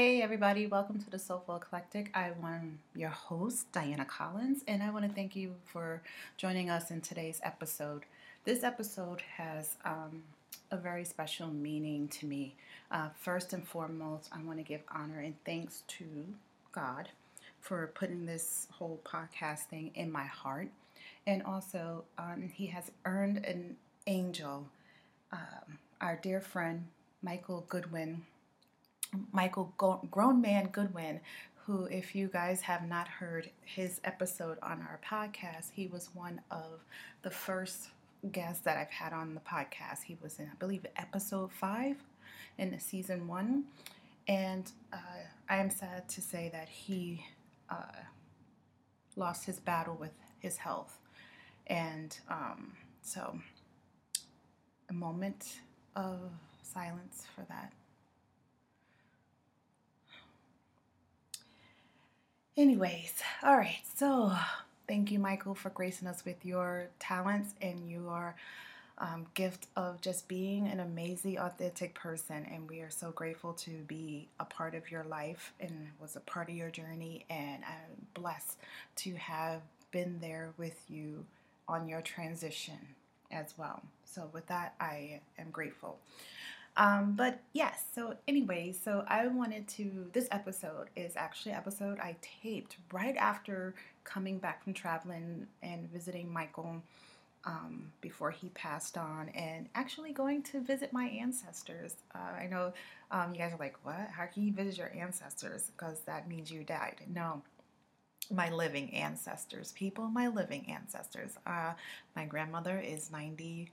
Hey, everybody, welcome to the Soulful Eclectic. I am your host, Diana Collins, and I want to thank you for joining us in today's episode. This episode has um, a very special meaning to me. Uh, first and foremost, I want to give honor and thanks to God for putting this whole podcast thing in my heart. And also, um, He has earned an angel, um, our dear friend Michael Goodwyn Michael Grown Man Goodwyn, who, if you guys have not heard his episode on our podcast, he was one of the first guests that I've had on the podcast. He was in, I believe, episode five in season one. And uh, I am sad to say that he uh, lost his battle with his health. And um, so, a moment of silence for that. Anyways, all right. So, thank you, Michael, for gracing us with your talents and your um, gift of just being an amazing, authentic person. And we are so grateful to be a part of your life and was a part of your journey. And I'm blessed to have been there with you on your transition as well. So, with that, I am grateful. Um, but yes, so anyway, so I wanted to, this episode is actually episode I taped right after coming back from traveling and visiting Michael um, before he passed on and actually going to visit my ancestors. Uh, I know um, you guys are like, what? How can you visit your ancestors? Because that means you died. No, my living ancestors, people, my living ancestors. Uh, my grandmother is 90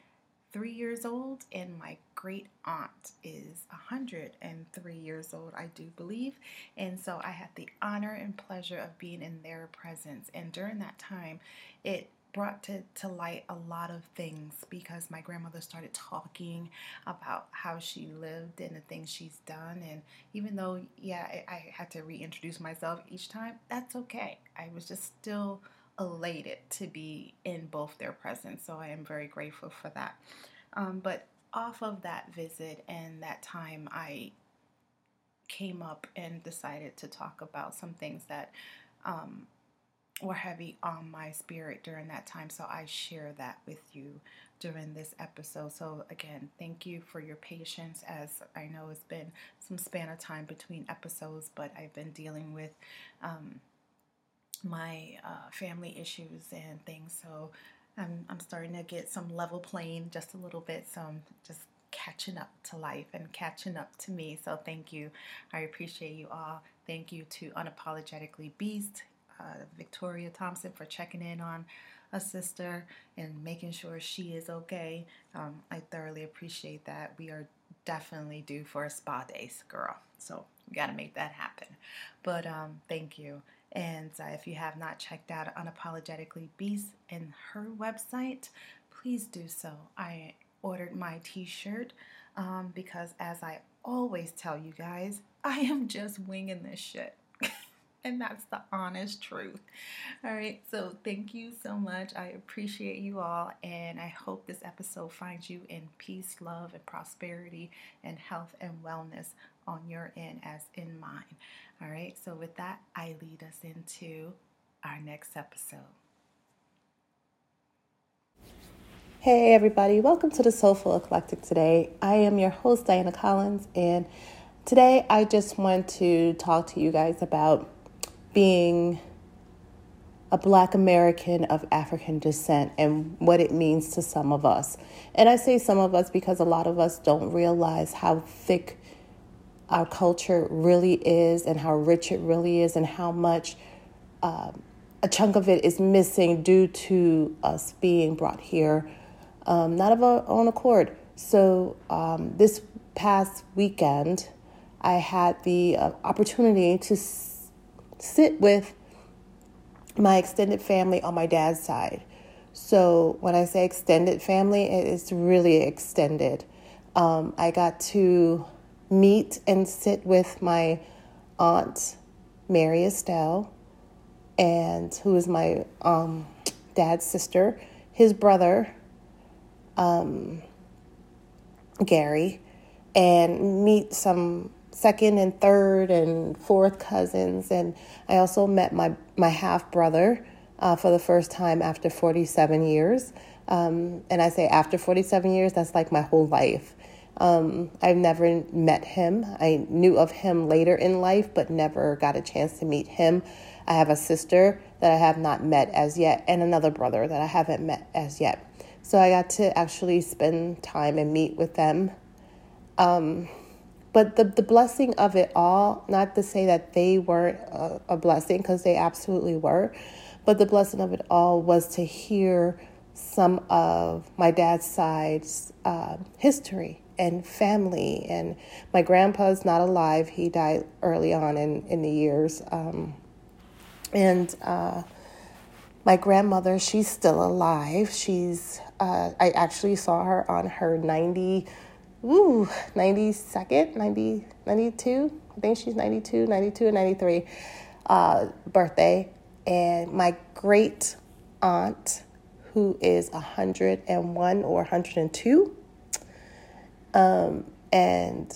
three years old, and my great aunt is 103 years old, I do believe. And so I had the honor and pleasure of being in their presence. And during that time, it brought to, to light a lot of things because my grandmother started talking about how she lived and the things she's done. And even though, yeah, I, I had to reintroduce myself each time, that's okay. I was just still elated to be in both their presence. So I am very grateful for that. Um, but off of that visit and that time, I came up and decided to talk about some things that um, were heavy on my spirit during that time. So I share that with you during this episode. So, again, thank you for your patience as I know it's been some span of time between episodes, but I've been dealing with. Um, my uh, family issues and things. So I'm, I'm starting to get some level playing just a little bit. So I'm just catching up to life and catching up to me. So thank you. I appreciate you all. Thank you to Unapologetically Beast, uh, Victoria Thompson, for checking in on a sister and making sure she is okay. Um, I thoroughly appreciate that. We are definitely due for a spa days, girl. So we got to make that happen. But um, thank you. And uh, if you have not checked out Unapologetically Beast and her website, please do so. I ordered my t shirt um, because, as I always tell you guys, I am just winging this shit. and that's the honest truth. All right, so thank you so much. I appreciate you all, and I hope this episode finds you in peace, love, and prosperity, and health and wellness on your end as in mine. All right, so with that, I lead us into our next episode. Hey, everybody, welcome to the Soulful Eclectic today. I am your host, Diana Collins, and today I just want to talk to you guys about being a black American of African descent and what it means to some of us. And I say some of us because a lot of us don't realize how thick our culture really is and how rich it really is and how much uh, a chunk of it is missing due to us being brought here um, not of our own accord. So um, this past weekend, I had the uh, opportunity to s- sit with my extended family on my dad's side. So when I say extended family, it's really extended. Um, I got to meet and sit with my aunt, Mary Estelle, and who is my um, dad's sister, his brother, um, Gary, and meet some second and third and fourth cousins, and I also met my my half brother uh, for the first time after 47 years. Um, and I say after 47 years, that's like my whole life. Um, I've never met him. I knew of him later in life, but never got a chance to meet him. I have a sister that I have not met as yet, and another brother that I haven't met as yet. So I got to actually spend time and meet with them. Um, but the, the blessing of it all, not to say that they weren't a, a blessing, because they absolutely were, but the blessing of it all was to hear some of my dad's side's uh, history and family. And my grandpa's not alive, he died early on in, in the years. Um, and uh, my grandmother, she's still alive. She's, uh, I actually saw her on her 90, ooh, 92nd, 90, 92. I think she's 92, 92 and 93 uh, birthday. And my great aunt, who is 101 or 102, um, and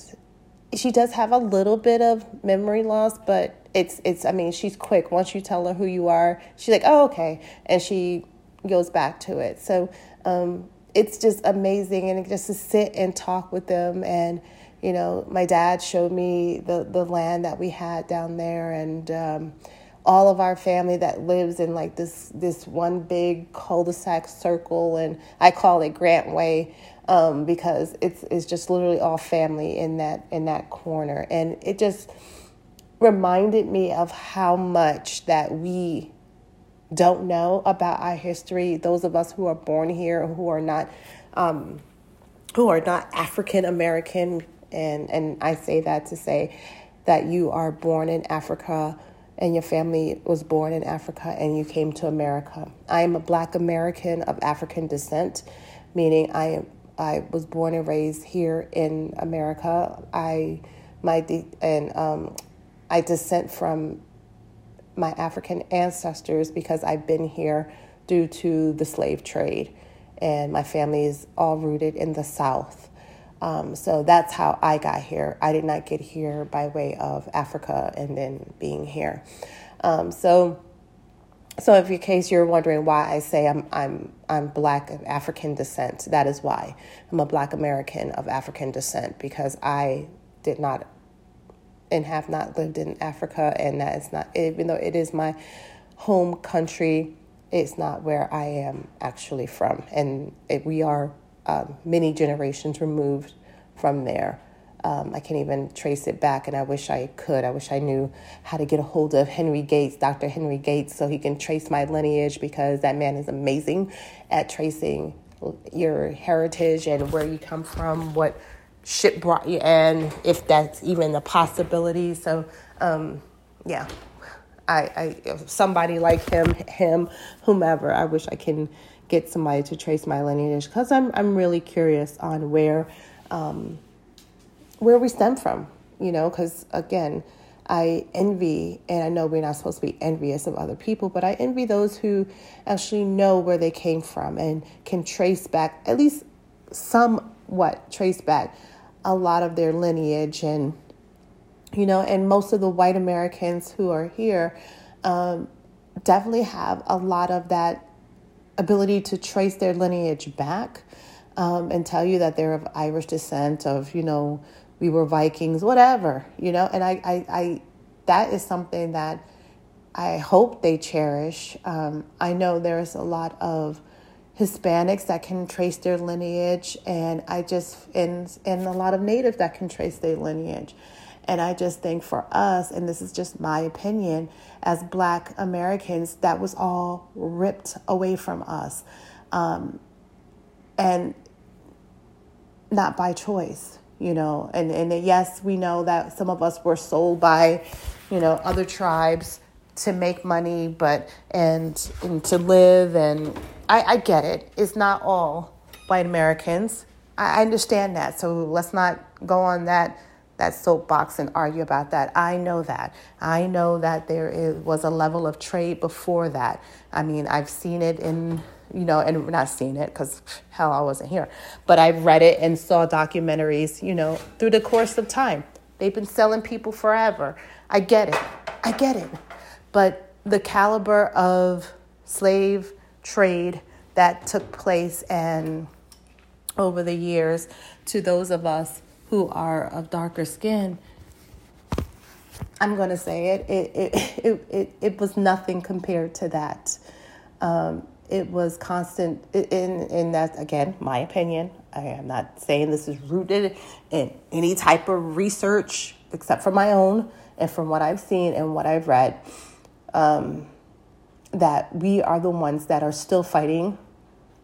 she does have a little bit of memory loss, but it's it's I mean, she's quick. Once you tell her who you are, she's like, "Oh, okay." And she goes back to it. So, um, it's just amazing and just to sit and talk with them and you know, my dad showed me the the land that we had down there and um, all of our family that lives in like this this one big cul-de-sac circle and I call it Grant Way um, because it's it's just literally all family in that in that corner and it just reminded me of how much that we don't know about our history those of us who are born here who are not um, who are not African American and and I say that to say that you are born in Africa and your family was born in Africa and you came to America. I am a black American of African descent, meaning I am I was born and raised here in America. I my de- and um, I descend from my African ancestors because I've been here due to the slave trade, and my family is all rooted in the South. Um, so that's how I got here. I did not get here by way of Africa and then being here. Um, so, so if in case you're wondering why I say I'm I'm I'm black of African descent, that is why I'm a black American of African descent because I did not and have not lived in Africa, and that is not even though it is my home country. It's not where I am actually from, and it, we are um, many generations removed from there. Um, I can't even trace it back, and I wish I could. I wish I knew how to get a hold of Henry Gates, Dr. Henry Gates, so he can trace my lineage because that man is amazing at tracing your heritage and where you come from, what ship brought you in, if that's even a possibility. So, um, yeah, I, I somebody like him, him, whomever. I wish I can get somebody to trace my lineage because I'm I'm really curious on where um, where we stem from, you know, because again, I envy, and I know we're not supposed to be envious of other people, but I envy those who actually know where they came from and can trace back, at least somewhat trace back a lot of their lineage. And, you know, and most of the white Americans who are here um, definitely have a lot of that ability to trace their lineage back um, and tell you that they're of Irish descent, of, you know, we were Vikings, whatever, you know, and I, I, I that is something that I hope they cherish. Um, I know there's a lot of Hispanics that can trace their lineage, and I just, and, and a lot of natives that can trace their lineage. And I just think for us, and this is just my opinion, as Black Americans, that was all ripped away from us. Um, and not by choice, you know. And, and yes, we know that some of us were sold by, you know, other tribes to make money, but, and, and to live. And I, I get it. It's not all white Americans. I, I understand that. So let's not go on that that soapbox and argue about that. I know that. I know that there is, was a level of trade before that. I mean, I've seen it in you know, and not seen it because hell, I wasn't here, but I've read it and saw documentaries, you know, through the course of time. They've been selling people forever. I get it. I get it. But the caliber of slave trade that took place and over the years to those of us who are of darker skin, I'm going to say it, it, it, it, it, it was nothing compared to that. Um, It was constant, in, in that, again, my opinion. I am not saying this is rooted in any type of research except for my own and from what I've seen and what I've read. Um, that we are the ones that are still fighting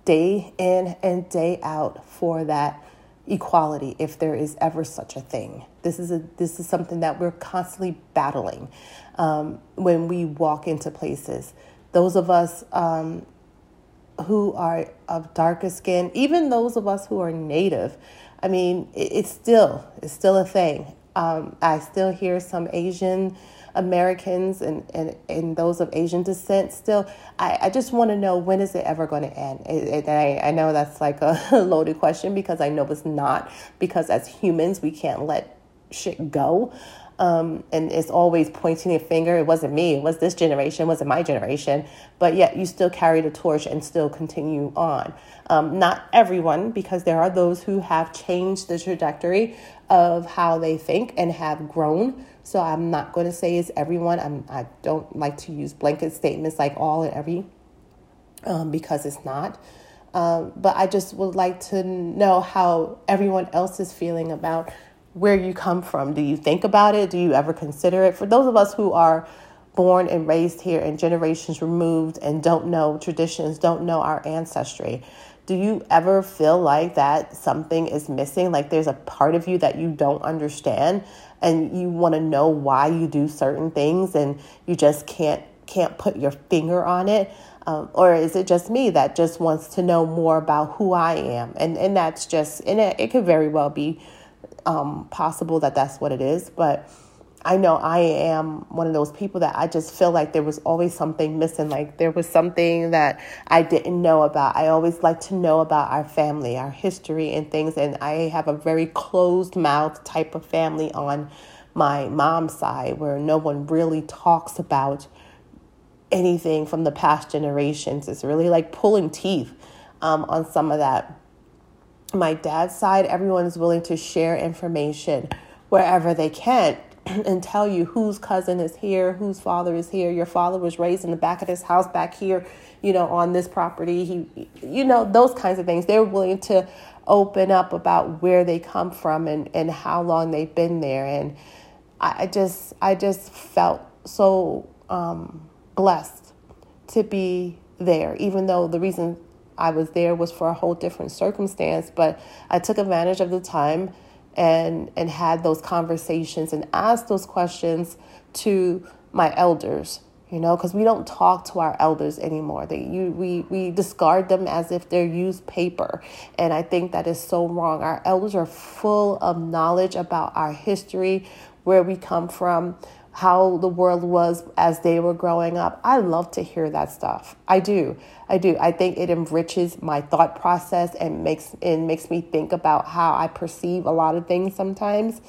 day in and day out for that equality if there is ever such a thing this is a this is something that we're constantly battling um, when we walk into places those of us um, who are of darker skin even those of us who are native i mean it, it's still it's still a thing um, i still hear some asian Americans and, and, and those of Asian descent still, I, I just want to know when is it ever going to end? And I, I know that's like a loaded question because I know it's not, because as humans, we can't let shit go. Um, and it's always pointing a finger. It wasn't me. It was this generation. It wasn't my generation. But yet you still carry the torch and still continue on. Um, not everyone, because there are those who have changed the trajectory of how they think and have grown. So I'm not going to say it's everyone. I'm, I don't like to use blanket statements like all and every um, because it's not. Um, but I just would like to know how everyone else is feeling about where you come from. Do you think about it? Do you ever consider it? For those of us who are born and raised here and generations removed and don't know traditions, don't know our ancestry, do you ever feel like that something is missing? Like there's a part of you that you don't understand and you want to know why you do certain things and you just can't can't put your finger on it? Um, or is it just me that just wants to know more about who I am? And and that's just and it, it could very well be um, possible that that's what it is, but I know I am one of those people that I just feel like there was always something missing. Like there was something that I didn't know about. I always like to know about our family, our history, and things. And I have a very closed mouth type of family on my mom's side where no one really talks about anything from the past generations. It's really like pulling teeth um, on some of that. My dad's side, everyone is willing to share information wherever they can and tell you whose cousin is here, whose father is here. Your father was raised in the back of this house back here, you know, on this property. He, you know, those kinds of things. They're willing to open up about where they come from and, and how long they've been there. And I just, I just felt so um, blessed to be there, even though the reason I was there was for a whole different circumstance. But I took advantage of the time and and had those conversations and asked those questions to my elders you know because we don't talk to our elders anymore they you we we discard them as if they're used paper and i think that is so wrong our elders are full of knowledge about our history where we come from how the world was as they were growing up. I love to hear that stuff. I do. I do. I think it enriches my thought process and makes it makes me think about how I perceive a lot of things sometimes.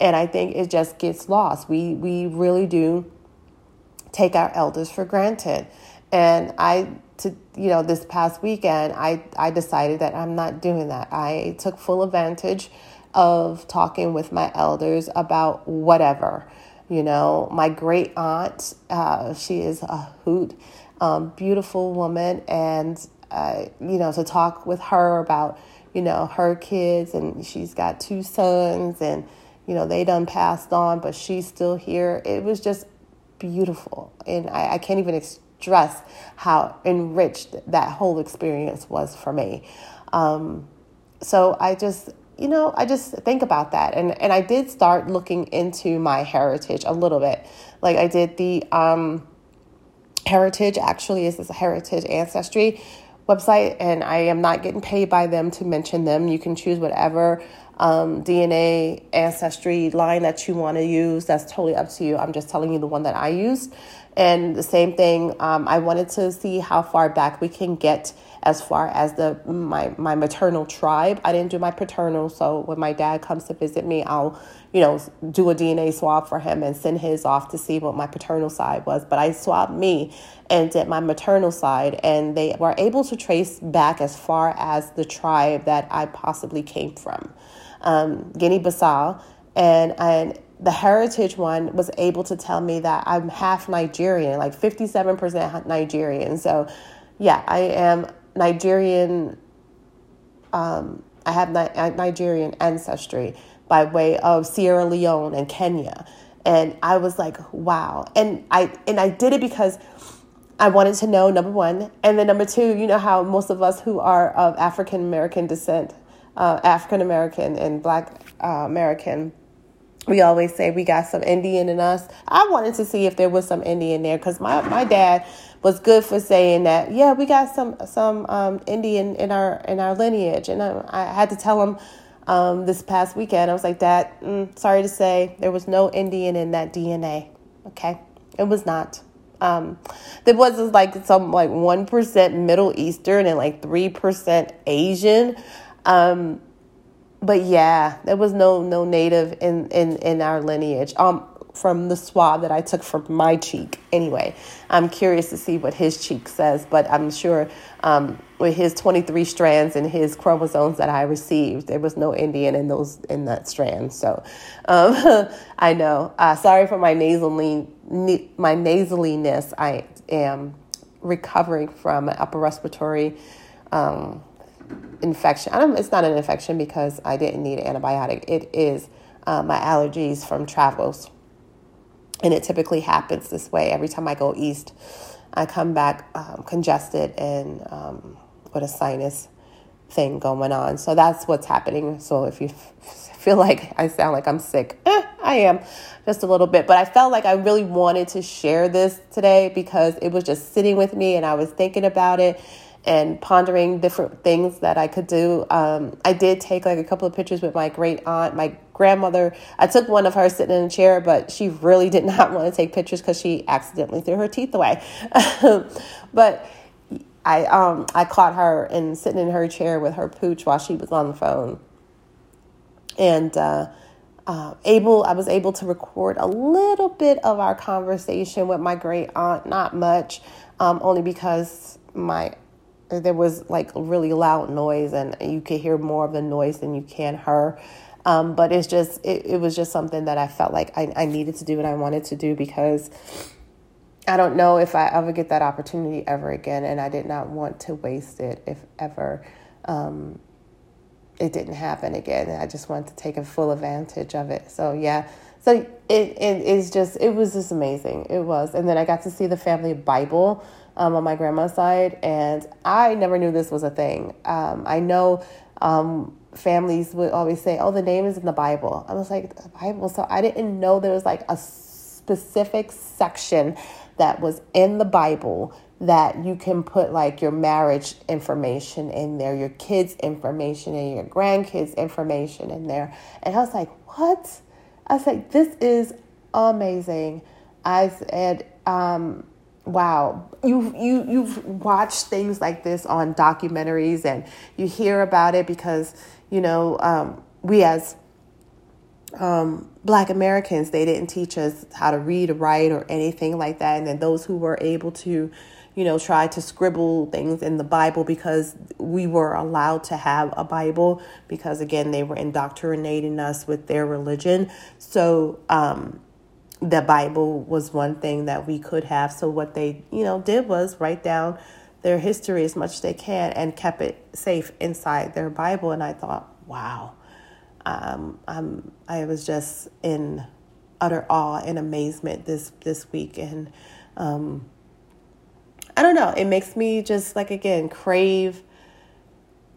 And I think it just gets lost. We we really do take our elders for granted. And I to you know this past weekend I I decided that I'm not doing that. I took full advantage of talking with my elders about whatever you know, my great aunt, uh, she is a hoot, um, beautiful woman, and uh, you know, to talk with her about you know her kids, and she's got two sons, and you know they done passed on, but she's still here. It was just beautiful, and I, I can't even stress how enriched that whole experience was for me. Um, so I just you know, I just think about that. And, and I did start looking into my heritage a little bit. Like I did the um, heritage, actually, is this a heritage ancestry website, and I am not getting paid by them to mention them. You can choose whatever um, DNA ancestry line that you want to use. That's totally up to you. I'm just telling you the one that I used. And the same thing, um, I wanted to see how far back we can get as far as the my my maternal tribe. I didn't do my paternal, so when my dad comes to visit me, I'll you know do a DNA swab for him and send his off to see what my paternal side was. But I swabbed me and did my maternal side, and they were able to trace back as far as the tribe that I possibly came from, um, Guinea-Bissau, and and the heritage one was able to tell me that I'm half Nigerian, like 57% Nigerian. So, yeah, I am Nigerian. Um, I have Nigerian ancestry by way of Sierra Leone and Kenya. And I was like, wow. And I and I did it because I wanted to know number one, and then number two, you know how most of us who are of African American descent, uh, African American and Black uh, American we always say we got some Indian in us. I wanted to see if there was some Indian there because my, my dad was good for saying that. Yeah, we got some some um, Indian in our in our lineage, and I, I had to tell him um, this past weekend. I was like, Dad, mm, sorry to say, there was no Indian in that DNA. Okay, it was not. Um, there was like some like one percent Middle Eastern and like three percent Asian. Um, but yeah, there was no no native in in in our lineage. Um, from the swab that I took from my cheek. Anyway, I'm curious to see what his cheek says, but I'm sure um, with his 23 strands and his chromosomes that I received, there was no Indian in those in that strand. So um, I know. Uh, sorry for my nasally my nasaliness. I am recovering from an upper respiratory. Um, infection. I don't, it's not an infection because I didn't need an antibiotic. It is uh, my allergies from travels. And it typically happens this way. Every time I go east, I come back um, congested and um, with a sinus thing going on. So that's what's happening. So if you feel like I sound like I'm sick, eh, I am just a little bit. But I felt like I really wanted to share this today because it was just sitting with me and I was thinking about it and pondering different things that I could do. Um, I did take like a couple of pictures with my great aunt, my grandmother. I took one of her sitting in a chair, but she really did not want to take pictures because she accidentally threw her teeth away. but I um I caught her and sitting in her chair with her pooch while she was on the phone, and. Uh, uh, able I was able to record a little bit of our conversation with my great aunt, not much, um, only because my there was like really loud noise and you could hear more of the noise than you can her. Um, but it's just it, it was just something that i felt like I, I needed to do and i wanted to do because i don't know if i ever get that opportunity ever again and i did not want to waste it if ever um, it didn't happen again. I just wanted to take a full advantage of it. So yeah. So it, it is just it was just amazing. It was. And then i got to see the family bible um, on my grandma's side, and I never knew this was a thing. Um, I know um, families would always say, "Oh, the name is in the Bible." I was like, "The Bible?" So I didn't know there was like a specific section that was in the Bible that you can put like your marriage information in there, your kids' information, and your grandkids' information in there. And I was like, "What?" I was like, "This is amazing." I said, um, wow. You you you've watched things like this on documentaries and you hear about it because you know um, we as um, black americans they didn't teach us how to read or write or anything like that. And then those who were able to you know try to scribble things in the bible because we were allowed to have a bible because again they were indoctrinating us with their religion. So um, the Bible was one thing that we could have. So what they, you know, did was write down their history as much as they can and kept it safe inside their Bible. And I thought, wow, um, I'm, I was just in utter awe and amazement this this week, and um, I don't know. It makes me just like again crave,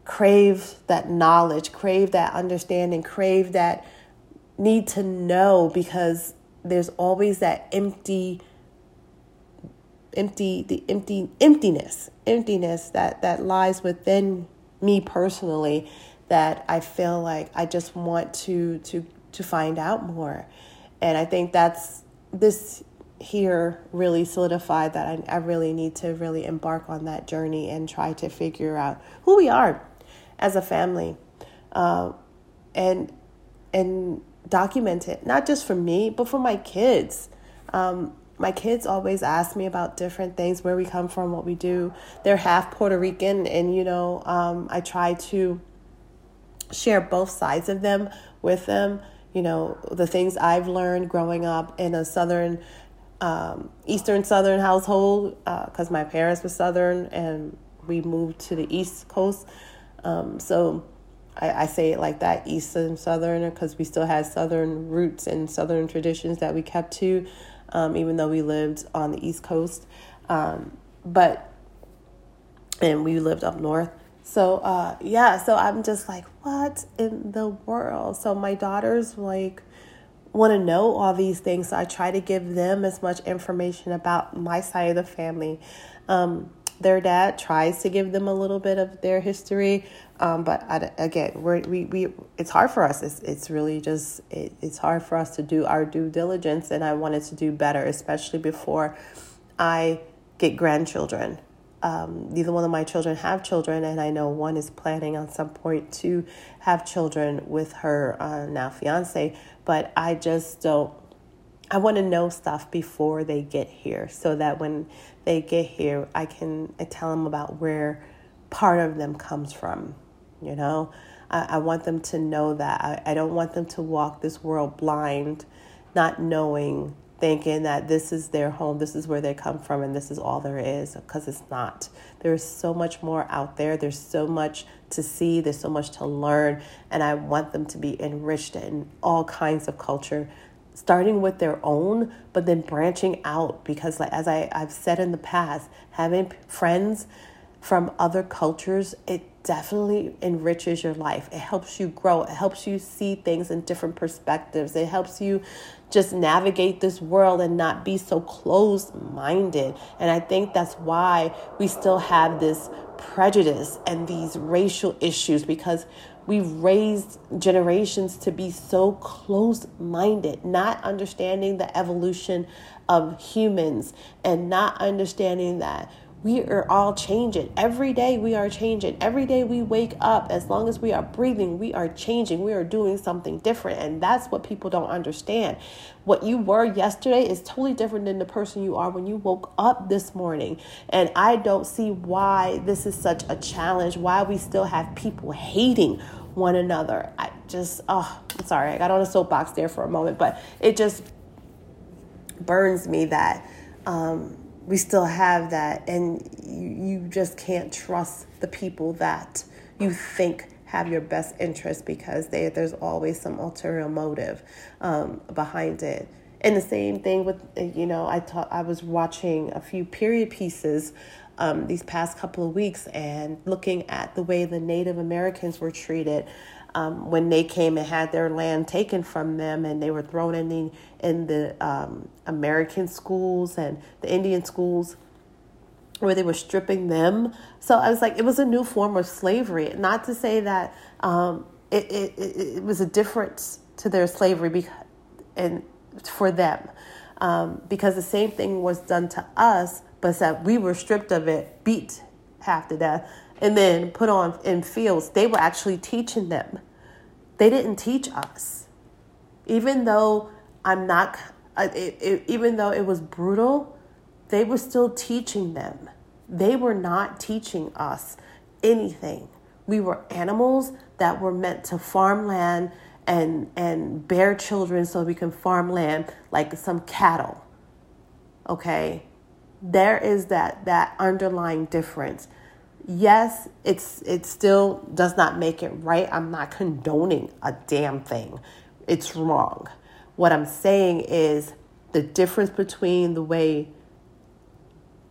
crave that knowledge, crave that understanding, crave that need to know because there's always that empty empty the empty emptiness emptiness that that lies within me personally that I feel like I just want to to to find out more. And I think that's this here really solidified that I, I really need to really embark on that journey and try to figure out who we are as a family, uh, and and document it not just for me but for my kids. Um, my kids always ask me about different things, where we come from, what we do. They're half Puerto Rican, and you know, um, I try to share both sides of them with them. You know, the things I've learned growing up in a southern, um, eastern southern household, because uh, my parents were southern and we moved to the east coast. Um, so I, I, say it like that, eastern southern, because we still had southern roots and southern traditions that we kept to um, even though we lived on the East Coast. Um, but, and we lived up north. So, uh, yeah, so I'm just like, what in the world? So, my daughters, like, want to know all these things. So, I try to give them as much information about my side of the family. Um, their dad tries to give them a little bit of their history, um, but I, again, we're, we we it's hard for us. It's it's really just it, it's hard for us to do our due diligence, and I wanted to do better, especially before I get grandchildren. Um, neither one of my children have children, and I know one is planning on some point to have children with her uh, now fiance. But I just don't. I want to know stuff before they get here, so that when they get here, I can I tell them about where part of them comes from. You know, I, I want them to know that. I, I don't want them to walk this world blind, not knowing, thinking that this is their home, this is where they come from, and this is all there is, because it's not. There's so much more out there. There's so much to see, there's so much to learn, and I want them to be enriched in all kinds of culture starting with their own, but then branching out because, like as I, I've said in the past, having friends from other cultures, it definitely enriches your life. It helps you grow. It helps you see things in different perspectives. It helps you just navigate this world and not be so closed minded. And I think that's why we still have this prejudice and these racial issues because We've raised generations to be so close minded, not understanding the evolution of humans and not understanding that we are all changing. Every day we are changing. Every day we wake up, as long as we are breathing, we are changing. We are doing something different. And that's what people don't understand. What you were yesterday is totally different than the person you are when you woke up this morning. And I don't see why this is such a challenge, why we still have people hating one another. I just, oh, sorry, I got on a soapbox there for a moment, but it just burns me that. Um, we still have that, and you, you just can't trust the people that you think have your best interest because they, there's always some ulterior motive um, behind it. And the same thing with, you know, I taught, I was watching a few period pieces um, these past couple of weeks and looking at the way the Native Americans were treated um, when they came and had their land taken from them, and they were thrown in the in the um, American schools and the Indian schools where they were stripping them. So I was like, it was a new form of slavery. Not to say that um, it, it, it, was a difference to their slavery because, and for them, um, because the same thing was done to us, but that we were stripped of it, beat half to death, and then put on in fields, they were actually teaching them. They didn't teach us. Even though I'm not, it, it, even though it was brutal, they were still teaching them. They were not teaching us anything. We were animals that were meant to farm land and and bear children so we can farm land like some cattle. Okay? There is that that underlying difference yes, it's it still does not make it right. I'm not condoning a damn thing. It's wrong. What I'm saying is the difference between the way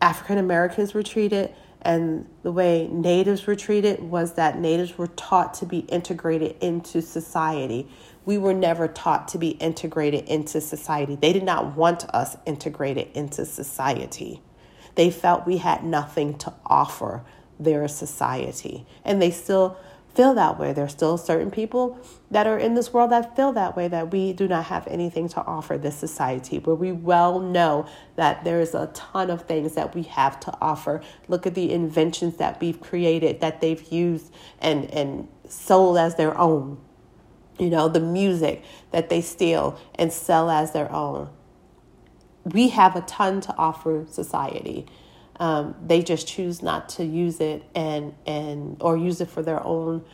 African Americans were treated and the way natives were treated was that natives were taught to be integrated into society. We were never taught to be integrated into society. They did not want us integrated into society. They felt we had nothing to offer their society. And they still feel that way. There's still certain people that are in this world that feel that way, that we do not have anything to offer this society, where we well know that there's a ton of things that we have to offer. Look at the inventions that we've created, that they've used and, and sold as their own. You know, the music that they steal and sell as their own. We have a ton to offer society. Um, they just choose not to use it and and or use it for their own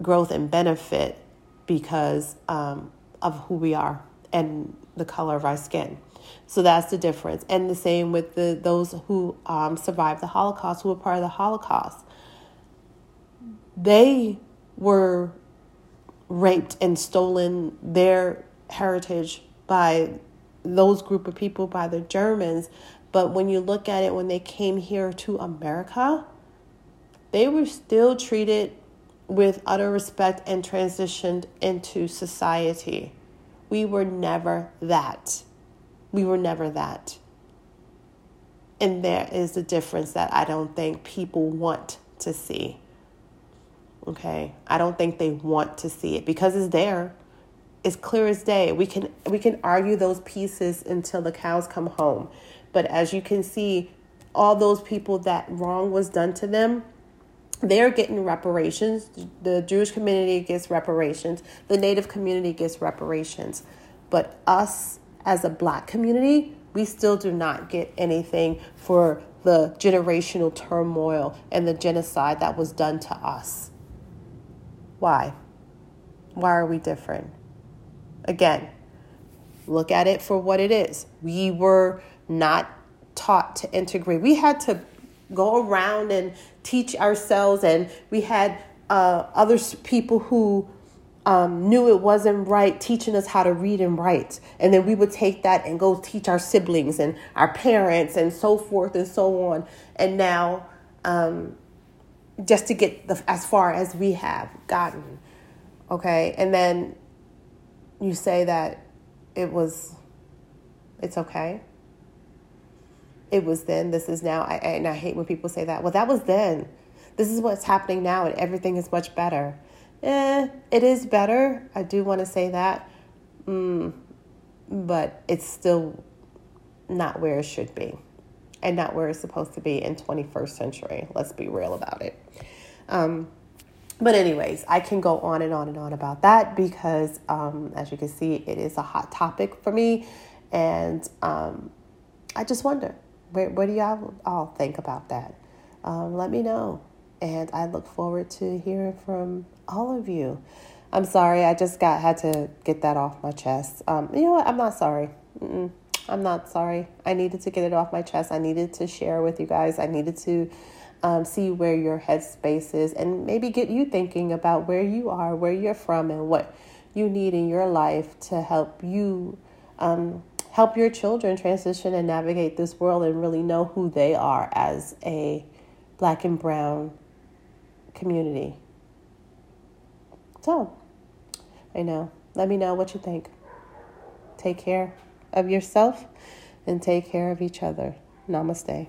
growth and benefit because um, of who we are and the color of our skin. So that's the difference. And the same with the those who um, survived the Holocaust, who were part of the Holocaust. They were raped and stolen their heritage by those group of people by the Germans but when you look at it, when they came here to America, they were still treated with utter respect and transitioned into society. We were never that. We were never that. And there is a difference that I don't think people want to see. Okay? I don't think they want to see it because it's there. It's clear as day. We can we can argue those pieces until the cows come home. But as you can see, all those people that wrong was done to them, they're getting reparations. The Jewish community gets reparations. The Native community gets reparations. But us as a black community, we still do not get anything for the generational turmoil and the genocide that was done to us. Why? Why are we different? Again, look at it for what it is. We were not taught to integrate. We had to go around and teach ourselves, and we had uh, other people who um, knew it wasn't right teaching us how to read and write. And then we would take that and go teach our siblings and our parents and so forth and so on. And now, um, just to get the, as far as we have gotten, okay? And then you say that it was, it's okay it was then, this is now. I, and I hate when people say that. Well, that was then. This is what's happening now, and everything is much better. Eh, it is better. I do want to say that. Mm, but it's still not where it should be and not where it's supposed to be in 21st century. Let's be real about it. Um, but anyways, I can go on and on and on about that because, um, as you can see, it is a hot topic for me, and um, I just wonder what, do y'all all think about that? Um, let me know. And I look forward to hearing from all of you. I'm sorry, I just got had to get that off my chest. Um, you know what? I'm not sorry. Mm-mm. I'm not sorry. I needed to get it off my chest. I needed to share with you guys. I needed to um, see where your headspace is and maybe get you thinking about where you are, where you're from, and what you need in your life to help you um, help your children transition and navigate this world and really know who they are as a black and brown community. So, I know. Let me know what you think. Take care of yourself and take care of each other. Namaste.